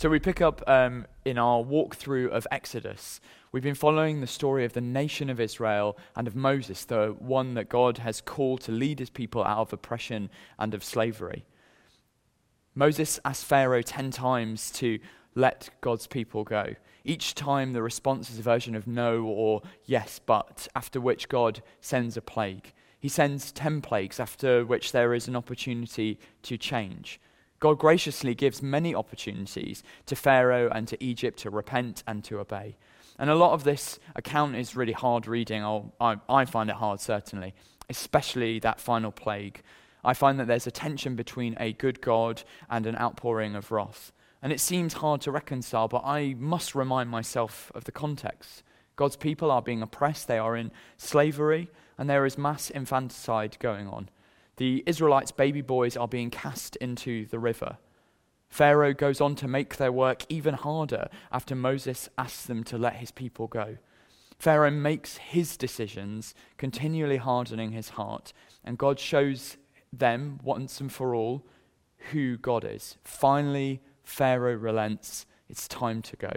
So we pick up um, in our walkthrough of Exodus. We've been following the story of the nation of Israel and of Moses, the one that God has called to lead his people out of oppression and of slavery. Moses asked Pharaoh ten times to let God's people go. Each time the response is a version of no or yes, but, after which God sends a plague. He sends ten plagues, after which there is an opportunity to change. God graciously gives many opportunities to Pharaoh and to Egypt to repent and to obey. And a lot of this account is really hard reading. I, I find it hard, certainly, especially that final plague. I find that there's a tension between a good God and an outpouring of wrath. And it seems hard to reconcile, but I must remind myself of the context. God's people are being oppressed, they are in slavery, and there is mass infanticide going on the Israelites' baby boys are being cast into the river. Pharaoh goes on to make their work even harder after Moses asks them to let his people go. Pharaoh makes his decisions, continually hardening his heart, and God shows them once and for all who God is. Finally, Pharaoh relents. It's time to go.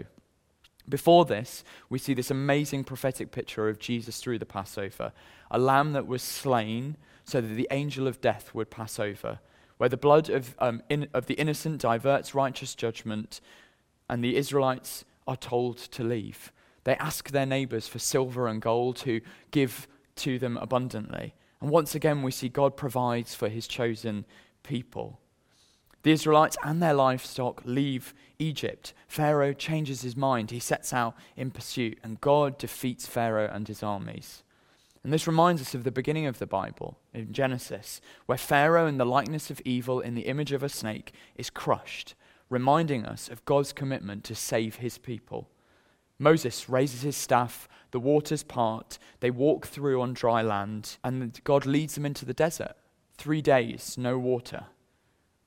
Before this, we see this amazing prophetic picture of Jesus through the Passover, a lamb that was slain so that the angel of death would pass over, where the blood of, um, in, of the innocent diverts righteous judgment, and the Israelites are told to leave. They ask their neighbors for silver and gold to give to them abundantly. And once again, we see God provides for his chosen people. The Israelites and their livestock leave Egypt. Pharaoh changes his mind. He sets out in pursuit, and God defeats Pharaoh and his armies. And this reminds us of the beginning of the Bible in Genesis, where Pharaoh, in the likeness of evil, in the image of a snake, is crushed, reminding us of God's commitment to save his people. Moses raises his staff, the waters part, they walk through on dry land, and God leads them into the desert. Three days, no water.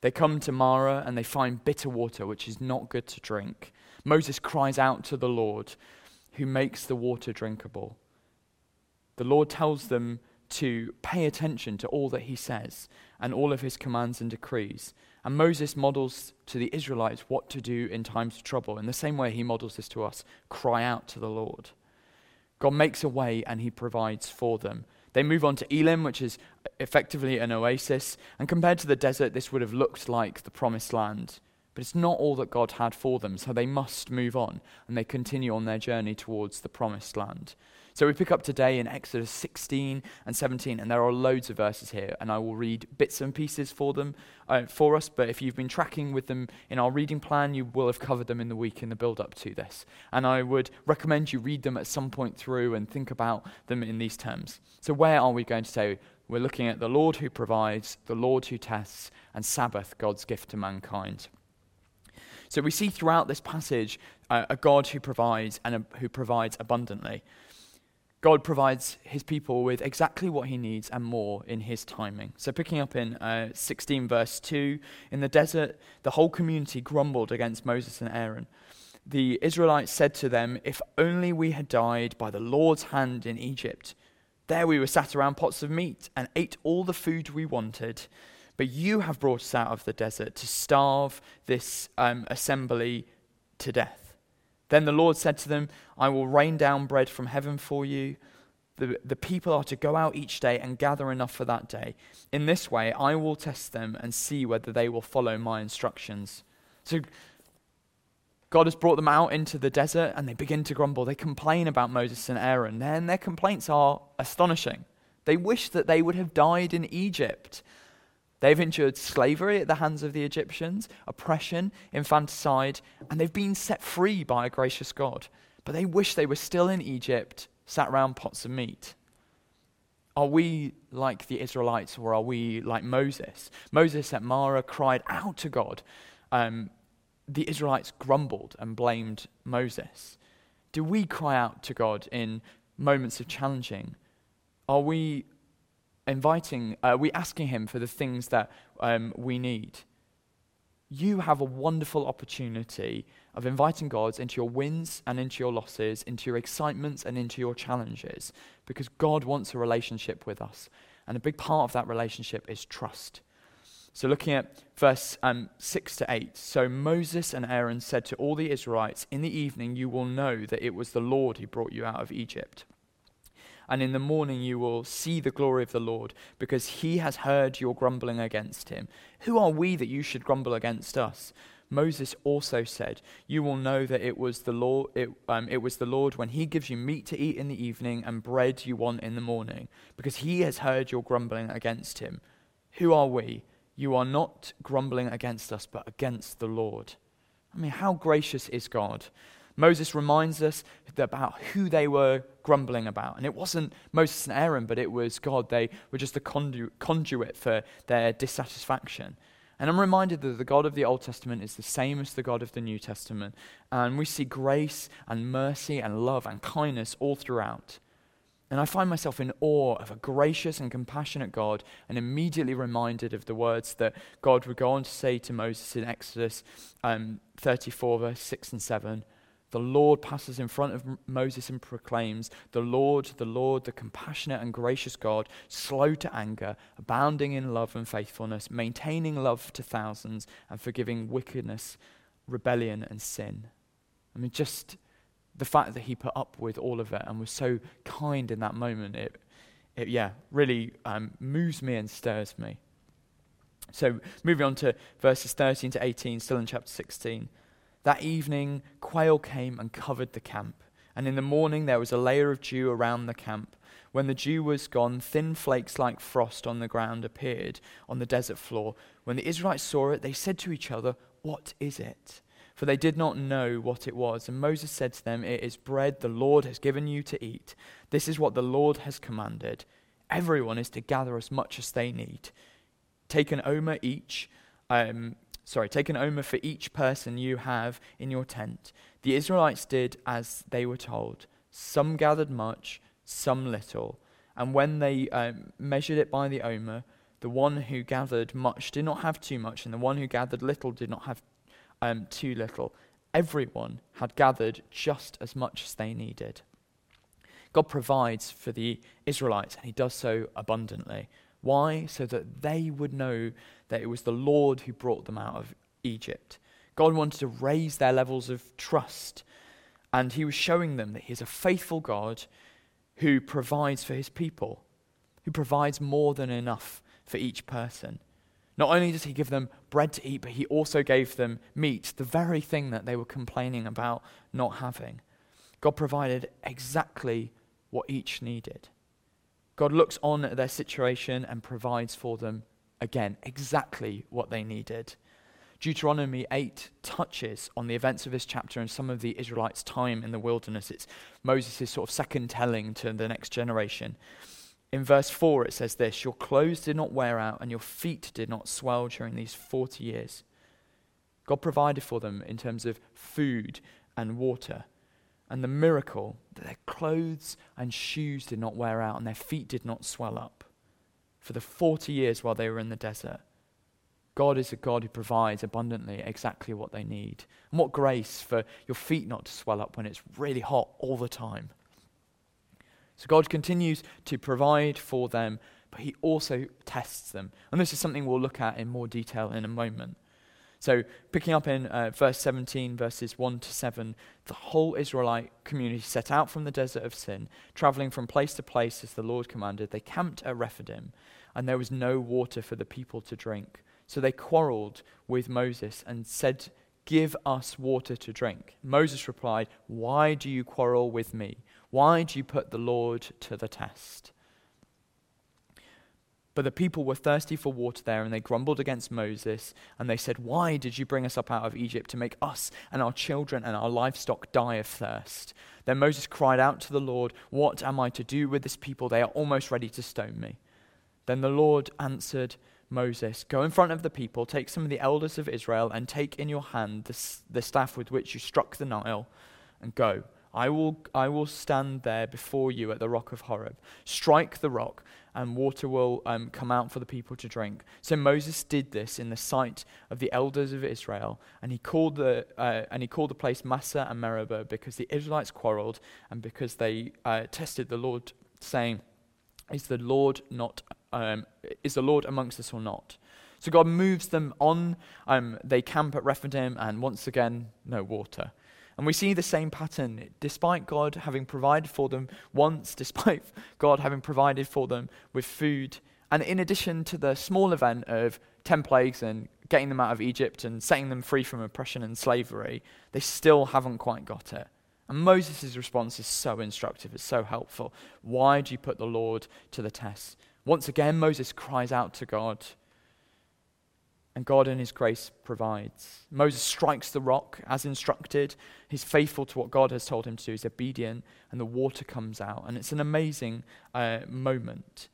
They come to Marah and they find bitter water, which is not good to drink. Moses cries out to the Lord, who makes the water drinkable the Lord tells them to pay attention to all that he says and all of his commands and decrees. And Moses models to the Israelites what to do in times of trouble. In the same way, he models this to us cry out to the Lord. God makes a way and he provides for them. They move on to Elim, which is effectively an oasis. And compared to the desert, this would have looked like the promised land. But it's not all that God had for them, so they must move on and they continue on their journey towards the promised land. So we pick up today in Exodus 16 and 17, and there are loads of verses here, and I will read bits and pieces for them uh, for us. But if you've been tracking with them in our reading plan, you will have covered them in the week in the build up to this. And I would recommend you read them at some point through and think about them in these terms. So where are we going to say we're looking at the Lord who provides, the Lord who tests, and Sabbath, God's gift to mankind? So we see throughout this passage uh, a God who provides and a, who provides abundantly. God provides his people with exactly what he needs and more in his timing. So, picking up in uh, 16, verse 2, in the desert, the whole community grumbled against Moses and Aaron. The Israelites said to them, If only we had died by the Lord's hand in Egypt. There we were sat around pots of meat and ate all the food we wanted. But you have brought us out of the desert to starve this um, assembly to death. Then the Lord said to them, I will rain down bread from heaven for you. The, the people are to go out each day and gather enough for that day. In this way, I will test them and see whether they will follow my instructions. So, God has brought them out into the desert and they begin to grumble. They complain about Moses and Aaron. And their complaints are astonishing. They wish that they would have died in Egypt. They've endured slavery at the hands of the Egyptians, oppression, infanticide, and they've been set free by a gracious God. But they wish they were still in Egypt, sat around pots of meat. Are we like the Israelites or are we like Moses? Moses at Marah cried out to God. Um, the Israelites grumbled and blamed Moses. Do we cry out to God in moments of challenging? Are we inviting, uh, we asking Him for the things that um, we need. You have a wonderful opportunity of inviting God into your wins and into your losses, into your excitements and into your challenges, because God wants a relationship with us. And a big part of that relationship is trust. So, looking at verse um, 6 to 8. So, Moses and Aaron said to all the Israelites, In the evening you will know that it was the Lord who brought you out of Egypt. And in the morning you will see the glory of the Lord, because he has heard your grumbling against him. Who are we that you should grumble against us? Moses also said, "You will know that it was the Lord. It, um, it was the Lord when He gives you meat to eat in the evening and bread you want in the morning, because He has heard your grumbling against Him. Who are we you are not grumbling against us, but against the Lord. I mean, how gracious is God? Moses reminds us about who they were grumbling about. And it wasn't Moses and Aaron, but it was God. They were just a condu- conduit for their dissatisfaction. And I'm reminded that the God of the Old Testament is the same as the God of the New Testament. And we see grace and mercy and love and kindness all throughout. And I find myself in awe of a gracious and compassionate God and immediately reminded of the words that God would go on to say to Moses in Exodus um, 34, verse 6 and 7. The Lord passes in front of Moses and proclaims, The Lord, the Lord, the compassionate and gracious God, slow to anger, abounding in love and faithfulness, maintaining love to thousands, and forgiving wickedness, rebellion, and sin. I mean, just the fact that he put up with all of it and was so kind in that moment, it, it yeah, really um, moves me and stirs me. So, moving on to verses 13 to 18, still in chapter 16. That evening, quail came and covered the camp. And in the morning, there was a layer of dew around the camp. When the dew was gone, thin flakes like frost on the ground appeared on the desert floor. When the Israelites saw it, they said to each other, What is it? for they did not know what it was. And Moses said to them, It is bread the Lord has given you to eat. This is what the Lord has commanded. Everyone is to gather as much as they need. Take an omer each. Um, sorry, take an omer for each person you have in your tent. The Israelites did as they were told. Some gathered much, some little. And when they um, measured it by the omer, the one who gathered much did not have too much, and the one who gathered little did not have um, too little. Everyone had gathered just as much as they needed. God provides for the Israelites, and He does so abundantly. Why? So that they would know that it was the Lord who brought them out of Egypt. God wanted to raise their levels of trust, and He was showing them that He is a faithful God who provides for His people, who provides more than enough for each person. Not only does he give them bread to eat, but he also gave them meat, the very thing that they were complaining about not having. God provided exactly what each needed. God looks on at their situation and provides for them, again, exactly what they needed. Deuteronomy 8 touches on the events of this chapter and some of the Israelites' time in the wilderness. It's Moses' sort of second telling to the next generation. In verse 4, it says this Your clothes did not wear out, and your feet did not swell during these 40 years. God provided for them in terms of food and water. And the miracle that their clothes and shoes did not wear out, and their feet did not swell up for the 40 years while they were in the desert. God is a God who provides abundantly exactly what they need. And what grace for your feet not to swell up when it's really hot all the time. So God continues to provide for them, but He also tests them. And this is something we'll look at in more detail in a moment. So, picking up in uh, verse 17, verses 1 to 7, the whole Israelite community set out from the desert of sin, traveling from place to place as the Lord commanded. They camped at Rephidim, and there was no water for the people to drink. So they quarreled with Moses and said, Give us water to drink. Moses replied, Why do you quarrel with me? Why do you put the Lord to the test? But the people were thirsty for water there, and they grumbled against Moses, and they said, Why did you bring us up out of Egypt to make us and our children and our livestock die of thirst? Then Moses cried out to the Lord, What am I to do with this people? They are almost ready to stone me. Then the Lord answered Moses, Go in front of the people, take some of the elders of Israel, and take in your hand the, the staff with which you struck the Nile, and go. I will, I will stand there before you at the rock of Horeb. Strike the rock, and water will um, come out for the people to drink. So Moses did this in the sight of the elders of Israel, and he called the, uh, and he called the place Massah and Meribah because the Israelites quarreled and because they uh, tested the Lord, saying, Is the Lord not um, is the Lord amongst us or not? So God moves them on. Um, they camp at Rephidim, and once again, no water. And we see the same pattern. Despite God having provided for them once, despite God having provided for them with food, and in addition to the small event of 10 plagues and getting them out of Egypt and setting them free from oppression and slavery, they still haven't quite got it. And Moses' response is so instructive, it's so helpful. Why do you put the Lord to the test? Once again, Moses cries out to God, and God, in his grace, provides. Moses strikes the rock as instructed. He's faithful to what God has told him to do. He's obedient, and the water comes out. And it's an amazing uh, moment.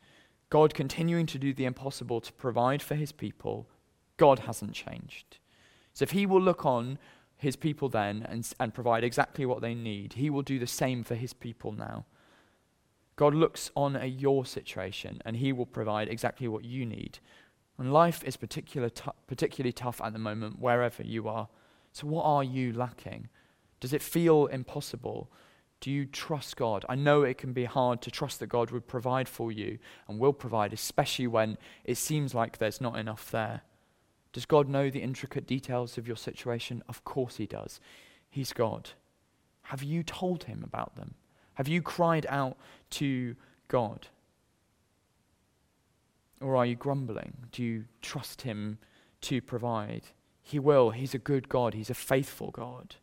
God continuing to do the impossible to provide for his people. God hasn't changed. So if he will look on his people then and, and provide exactly what they need, he will do the same for his people now. God looks on at your situation and he will provide exactly what you need. And life is particular t- particularly tough at the moment, wherever you are. So, what are you lacking? Does it feel impossible? Do you trust God? I know it can be hard to trust that God would provide for you and will provide, especially when it seems like there's not enough there. Does God know the intricate details of your situation? Of course, He does. He's God. Have you told Him about them? Have you cried out to God? Or are you grumbling? Do you trust Him to provide? He will. He's a good God, He's a faithful God.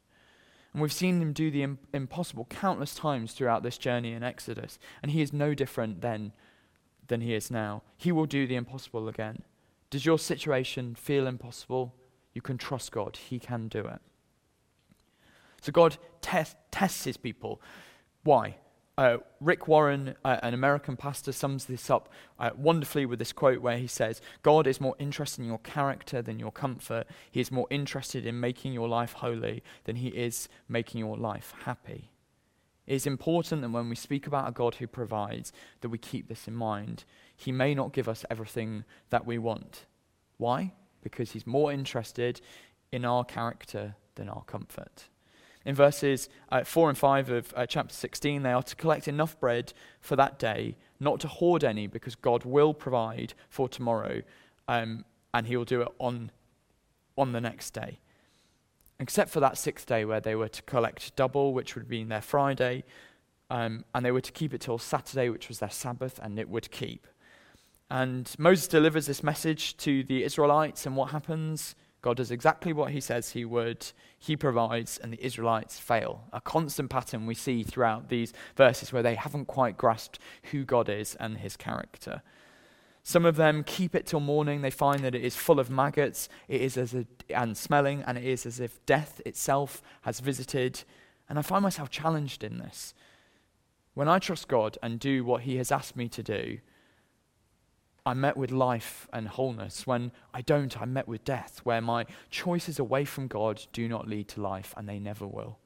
And we've seen Him do the impossible countless times throughout this journey in Exodus, and He is no different then than He is now. He will do the impossible again. Does your situation feel impossible? You can trust God, He can do it. So God te- tests His people. Why? Uh, Rick Warren, uh, an American pastor, sums this up uh, wonderfully with this quote where he says, God is more interested in your character than your comfort. He is more interested in making your life holy than he is making your life happy. It is important that when we speak about a God who provides, that we keep this in mind. He may not give us everything that we want. Why? Because he's more interested in our character than our comfort in verses uh, 4 and 5 of uh, chapter 16, they are to collect enough bread for that day, not to hoard any, because God will provide for tomorrow, um, and He will do it on, on the next day. Except for that sixth day where they were to collect double, which would be their Friday, um, and they were to keep it till Saturday, which was their Sabbath, and it would keep. And Moses delivers this message to the Israelites, and what happens? God does exactly what he says he would. He provides, and the Israelites fail. A constant pattern we see throughout these verses where they haven't quite grasped who God is and his character. Some of them keep it till morning. They find that it is full of maggots, it is as a, and smelling, and it is as if death itself has visited. And I find myself challenged in this. When I trust God and do what He has asked me to do, I'm met with life and wholeness. When I don't, I'm met with death, where my choices away from God do not lead to life, and they never will.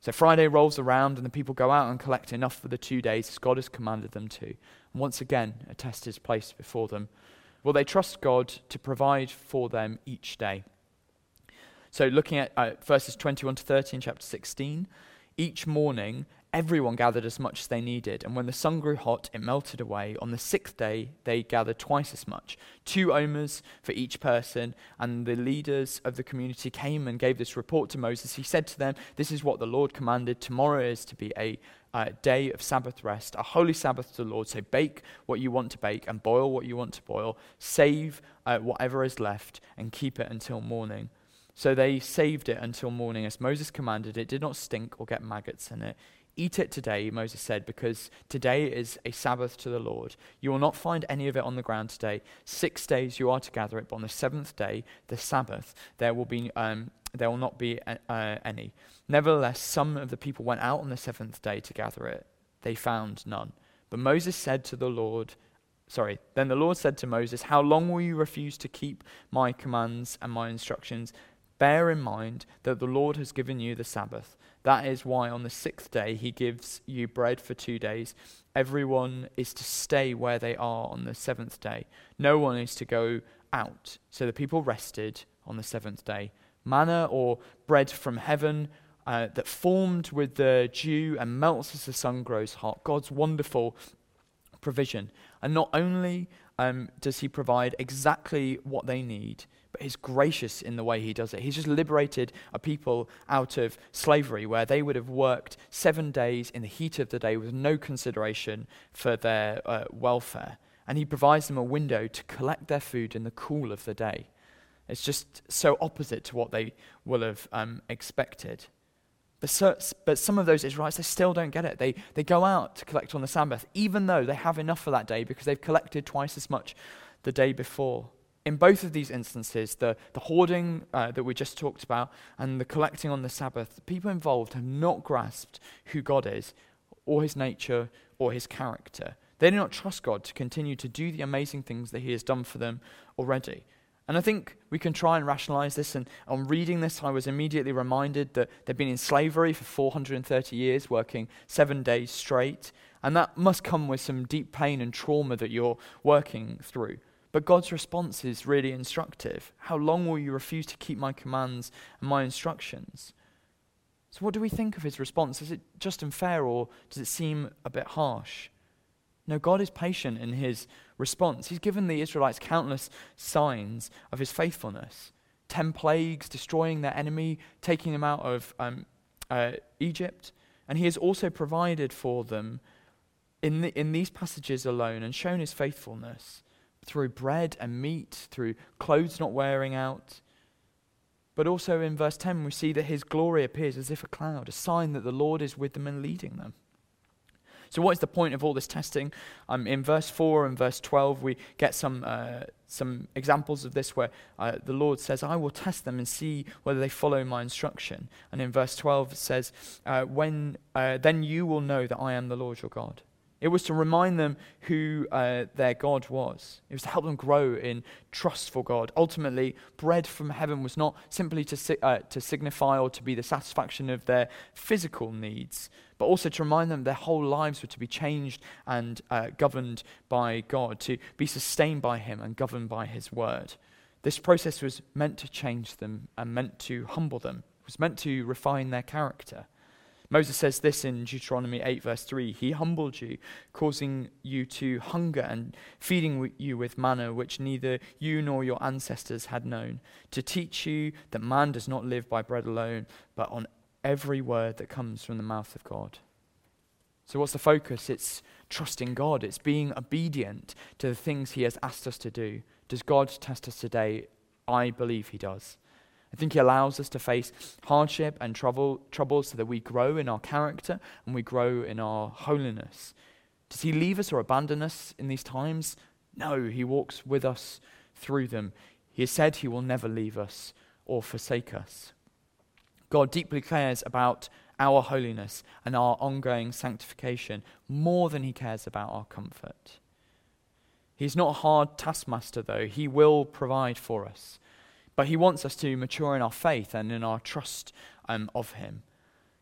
So Friday rolls around, and the people go out and collect enough for the two days as God has commanded them to. And once again, a test is placed before them. Will they trust God to provide for them each day? So, looking at uh, verses 21 to 30 in chapter 16, each morning Everyone gathered as much as they needed, and when the sun grew hot, it melted away. On the sixth day, they gathered twice as much, two omers for each person. And the leaders of the community came and gave this report to Moses. He said to them, This is what the Lord commanded. Tomorrow is to be a uh, day of Sabbath rest, a holy Sabbath to the Lord. So bake what you want to bake and boil what you want to boil. Save uh, whatever is left and keep it until morning. So they saved it until morning as Moses commanded. It did not stink or get maggots in it. Eat it today, Moses said, because today is a Sabbath to the Lord. You will not find any of it on the ground today. Six days you are to gather it, but on the seventh day, the Sabbath, there will, be, um, there will not be uh, uh, any. Nevertheless, some of the people went out on the seventh day to gather it. They found none. But Moses said to the Lord, sorry, then the Lord said to Moses, How long will you refuse to keep my commands and my instructions? Bear in mind that the Lord has given you the Sabbath. That is why on the sixth day he gives you bread for two days. Everyone is to stay where they are on the seventh day. No one is to go out. So the people rested on the seventh day. Manna or bread from heaven uh, that formed with the dew and melts as the sun grows hot. God's wonderful provision. And not only um, does he provide exactly what they need, but he's gracious in the way he does it. He's just liberated a people out of slavery where they would have worked seven days in the heat of the day with no consideration for their uh, welfare. And he provides them a window to collect their food in the cool of the day. It's just so opposite to what they will have um, expected. But, so, but some of those Israelites, they still don't get it. They, they go out to collect on the Sabbath, even though they have enough for that day because they've collected twice as much the day before. In both of these instances, the, the hoarding uh, that we just talked about and the collecting on the Sabbath, the people involved have not grasped who God is, or his nature, or his character. They do not trust God to continue to do the amazing things that he has done for them already. And I think we can try and rationalize this. And on reading this, I was immediately reminded that they've been in slavery for 430 years, working seven days straight. And that must come with some deep pain and trauma that you're working through. But God's response is really instructive. How long will you refuse to keep my commands and my instructions? So, what do we think of his response? Is it just unfair or does it seem a bit harsh? No, God is patient in his response. He's given the Israelites countless signs of his faithfulness ten plagues, destroying their enemy, taking them out of um, uh, Egypt. And he has also provided for them in, the, in these passages alone and shown his faithfulness through bread and meat, through clothes not wearing out. But also in verse 10, we see that his glory appears as if a cloud, a sign that the Lord is with them and leading them. So, what is the point of all this testing? Um, in verse 4 and verse 12, we get some, uh, some examples of this where uh, the Lord says, I will test them and see whether they follow my instruction. And in verse 12, it says, uh, when, uh, Then you will know that I am the Lord your God. It was to remind them who uh, their God was. It was to help them grow in trust for God. Ultimately, bread from heaven was not simply to, si- uh, to signify or to be the satisfaction of their physical needs, but also to remind them their whole lives were to be changed and uh, governed by God, to be sustained by Him and governed by His word. This process was meant to change them and meant to humble them, it was meant to refine their character. Moses says this in Deuteronomy 8, verse 3 He humbled you, causing you to hunger and feeding you with manna, which neither you nor your ancestors had known, to teach you that man does not live by bread alone, but on every word that comes from the mouth of God. So, what's the focus? It's trusting God, it's being obedient to the things He has asked us to do. Does God test us today? I believe He does. I think He allows us to face hardship and trouble, trouble so that we grow in our character and we grow in our holiness. Does He leave us or abandon us in these times? No, He walks with us through them. He has said He will never leave us or forsake us. God deeply cares about our holiness and our ongoing sanctification more than He cares about our comfort. He's not a hard taskmaster, though. He will provide for us. But he wants us to mature in our faith and in our trust um, of him.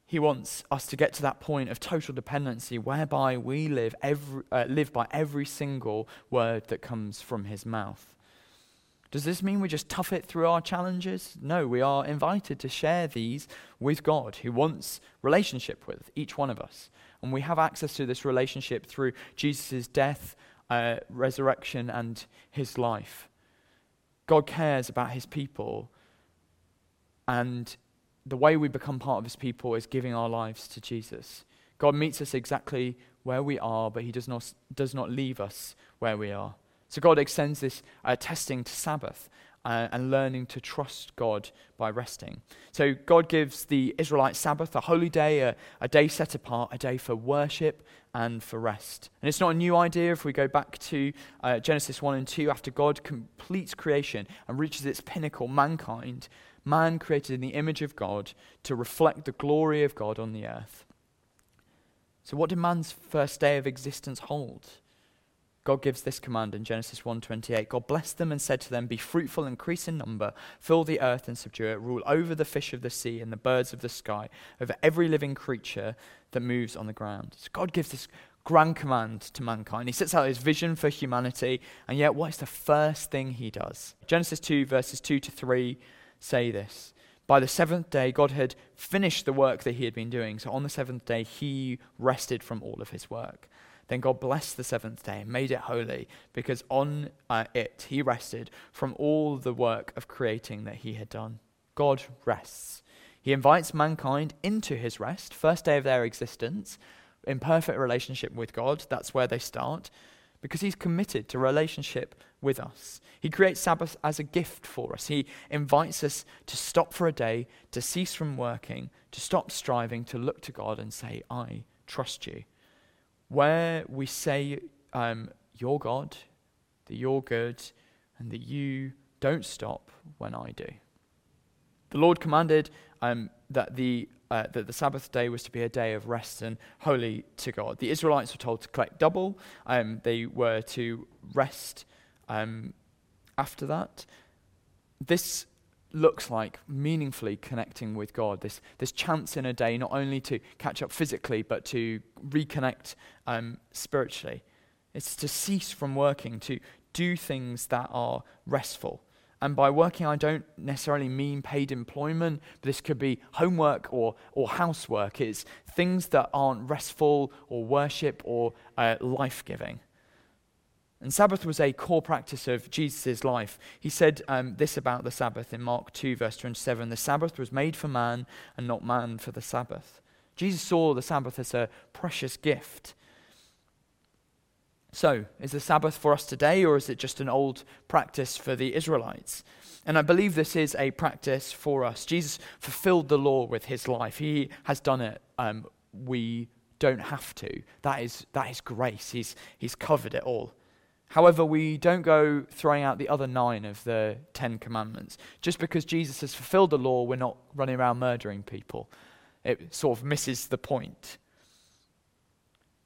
He wants us to get to that point of total dependency whereby we live, every, uh, live by every single word that comes from his mouth. Does this mean we just tough it through our challenges? No, we are invited to share these with God, who wants relationship with each one of us. And we have access to this relationship through Jesus' death, uh, resurrection, and his life. God cares about his people. And the way we become part of his people is giving our lives to Jesus. God meets us exactly where we are, but he does not, does not leave us where we are. So God extends this uh, testing to Sabbath uh, and learning to trust God by resting. So God gives the Israelite Sabbath, a holy day, a, a day set apart, a day for worship and for rest. And it's not a new idea if we go back to uh, Genesis 1 and 2, after God completes creation and reaches its pinnacle, mankind, man created in the image of God to reflect the glory of God on the earth. So what did man's first day of existence hold? God gives this command in Genesis 1:28. God blessed them and said to them, "Be fruitful, increase in number, fill the earth and subdue it, rule over the fish of the sea and the birds of the sky, over every living creature that moves on the ground." So God gives this grand command to mankind. He sets out his vision for humanity, and yet what is the first thing he does? Genesis 2 verses 2 to 3 say this. By the seventh day, God had finished the work that he had been doing. So on the seventh day, he rested from all of his work. Then God blessed the seventh day and made it holy, because on uh, it he rested from all the work of creating that he had done. God rests. He invites mankind into his rest, first day of their existence, in perfect relationship with God. That's where they start, because he's committed to relationship with us. He creates Sabbath as a gift for us. He invites us to stop for a day, to cease from working, to stop striving, to look to God and say, I trust you. Where we say, um, You're God, that you're good, and that you don't stop when I do. The Lord commanded um, that the uh, that the Sabbath day was to be a day of rest and holy to God. The Israelites were told to collect double. Um, they were to rest um, after that. This looks like meaningfully connecting with God. This this chance in a day not only to catch up physically but to reconnect um, spiritually. It's to cease from working, to do things that are restful. And by working, I don't necessarily mean paid employment, but this could be homework or, or housework. It's things that aren't restful or worship or uh, life giving. And Sabbath was a core practice of Jesus' life. He said um, this about the Sabbath in Mark 2, verse 27 The Sabbath was made for man, and not man for the Sabbath. Jesus saw the Sabbath as a precious gift. So, is the Sabbath for us today, or is it just an old practice for the Israelites? And I believe this is a practice for us. Jesus fulfilled the law with his life, he has done it. Um, we don't have to. That is, that is grace. He's, he's covered it all. However, we don't go throwing out the other nine of the Ten Commandments. Just because Jesus has fulfilled the law, we're not running around murdering people. It sort of misses the point.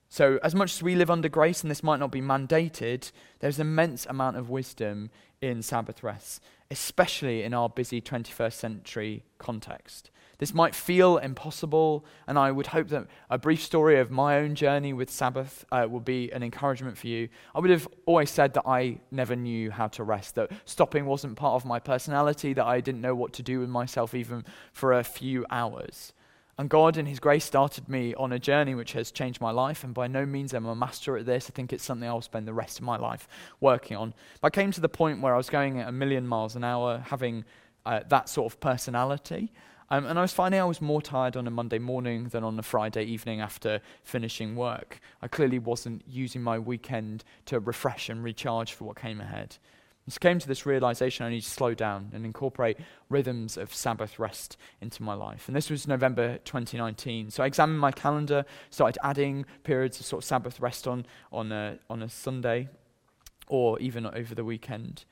So, as much as we live under grace, and this might not be mandated, there's an immense amount of wisdom in Sabbath rest, especially in our busy 21st century context. This might feel impossible, and I would hope that a brief story of my own journey with Sabbath uh, will be an encouragement for you. I would have always said that I never knew how to rest, that stopping wasn't part of my personality, that I didn't know what to do with myself even for a few hours. And God, in His grace, started me on a journey which has changed my life. And by no means am I a master at this. I think it's something I'll spend the rest of my life working on. But I came to the point where I was going at a million miles an hour, having uh, that sort of personality. Um, and I was finding I was more tired on a Monday morning than on a Friday evening after finishing work. I clearly wasn't using my weekend to refresh and recharge for what came ahead. I came to this realization I need to slow down and incorporate rhythms of Sabbath rest into my life. And this was November 2019. So I examined my calendar, started adding periods of sort of Sabbath rest on, on, a, on a Sunday or even over the weekend.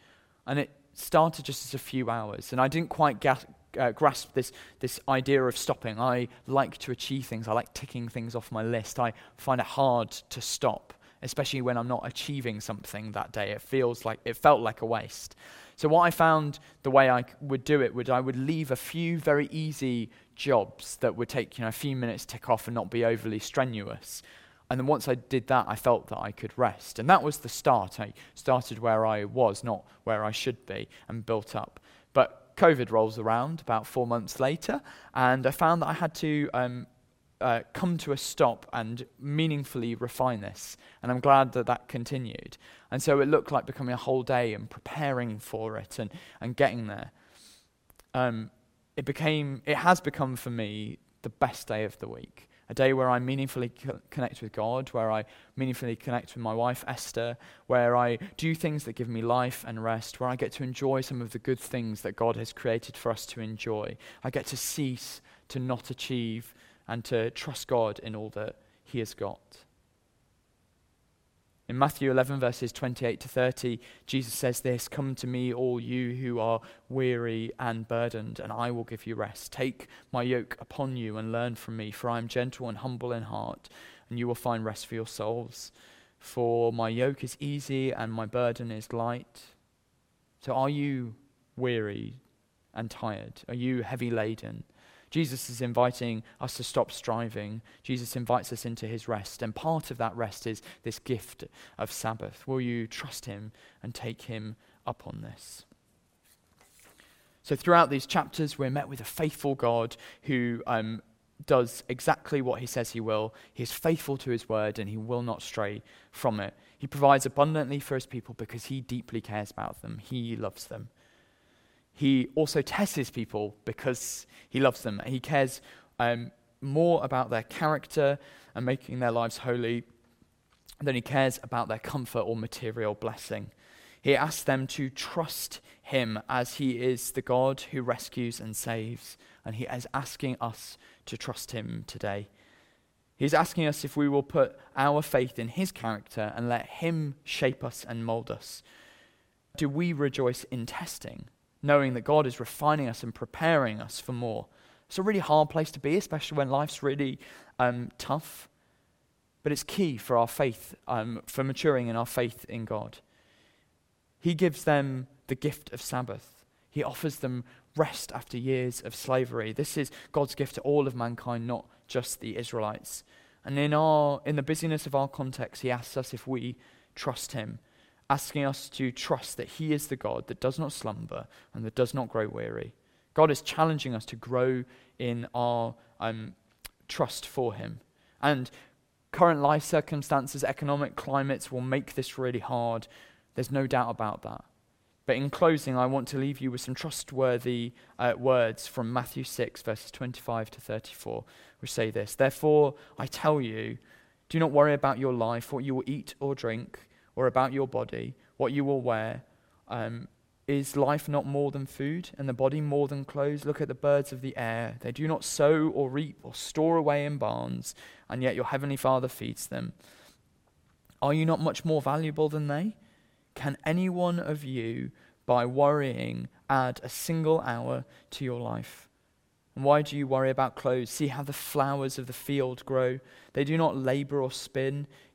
And it started just as a few hours. And I didn't quite get, uh, grasp this, this idea of stopping. I like to achieve things, I like ticking things off my list. I find it hard to stop especially when I'm not achieving something that day. It feels like it felt like a waste. So what I found the way I would do it would I would leave a few very easy jobs that would take you know a few minutes to tick off and not be overly strenuous. And then once I did that, I felt that I could rest. And that was the start. I started where I was, not where I should be, and built up. But COVID rolls around about four months later, and I found that I had to um, uh, come to a stop and meaningfully refine this. And I'm glad that that continued. And so it looked like becoming a whole day and preparing for it and, and getting there. Um, it became, it has become for me the best day of the week. A day where I meaningfully co- connect with God, where I meaningfully connect with my wife Esther, where I do things that give me life and rest, where I get to enjoy some of the good things that God has created for us to enjoy. I get to cease to not achieve and to trust God in all that He has got. In Matthew 11, verses 28 to 30, Jesus says this Come to me, all you who are weary and burdened, and I will give you rest. Take my yoke upon you and learn from me, for I am gentle and humble in heart, and you will find rest for your souls. For my yoke is easy and my burden is light. So, are you weary and tired? Are you heavy laden? Jesus is inviting us to stop striving. Jesus invites us into his rest. And part of that rest is this gift of Sabbath. Will you trust him and take him up on this? So, throughout these chapters, we're met with a faithful God who um, does exactly what he says he will. He is faithful to his word and he will not stray from it. He provides abundantly for his people because he deeply cares about them, he loves them. He also tests his people because he loves them. He cares um, more about their character and making their lives holy than he cares about their comfort or material blessing. He asks them to trust him as he is the God who rescues and saves. And he is asking us to trust him today. He's asking us if we will put our faith in his character and let him shape us and mold us. Do we rejoice in testing, knowing that God is refining us and preparing us for more? It's a really hard place to be, especially when life's really um, tough. But it's key for our faith, um, for maturing in our faith in God. He gives them the gift of Sabbath. He offers them rest after years of slavery. This is God's gift to all of mankind, not just the Israelites. And in, our, in the busyness of our context, He asks us if we trust Him, asking us to trust that He is the God that does not slumber and that does not grow weary. God is challenging us to grow in our um, trust for Him. And current life circumstances, economic climates will make this really hard. There's no doubt about that. But in closing, I want to leave you with some trustworthy uh, words from Matthew 6, verses 25 to 34, which say this Therefore, I tell you, do not worry about your life, what you will eat or drink, or about your body, what you will wear. Um, is life not more than food, and the body more than clothes? Look at the birds of the air. They do not sow or reap or store away in barns, and yet your heavenly Father feeds them. Are you not much more valuable than they? Can any one of you, by worrying, add a single hour to your life? And why do you worry about clothes? See how the flowers of the field grow. They do not labor or spin.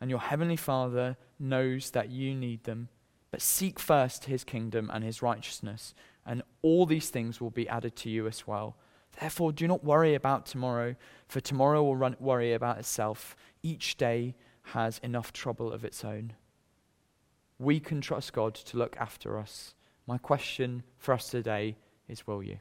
and your heavenly Father knows that you need them. But seek first his kingdom and his righteousness, and all these things will be added to you as well. Therefore, do not worry about tomorrow, for tomorrow will run, worry about itself. Each day has enough trouble of its own. We can trust God to look after us. My question for us today is will you?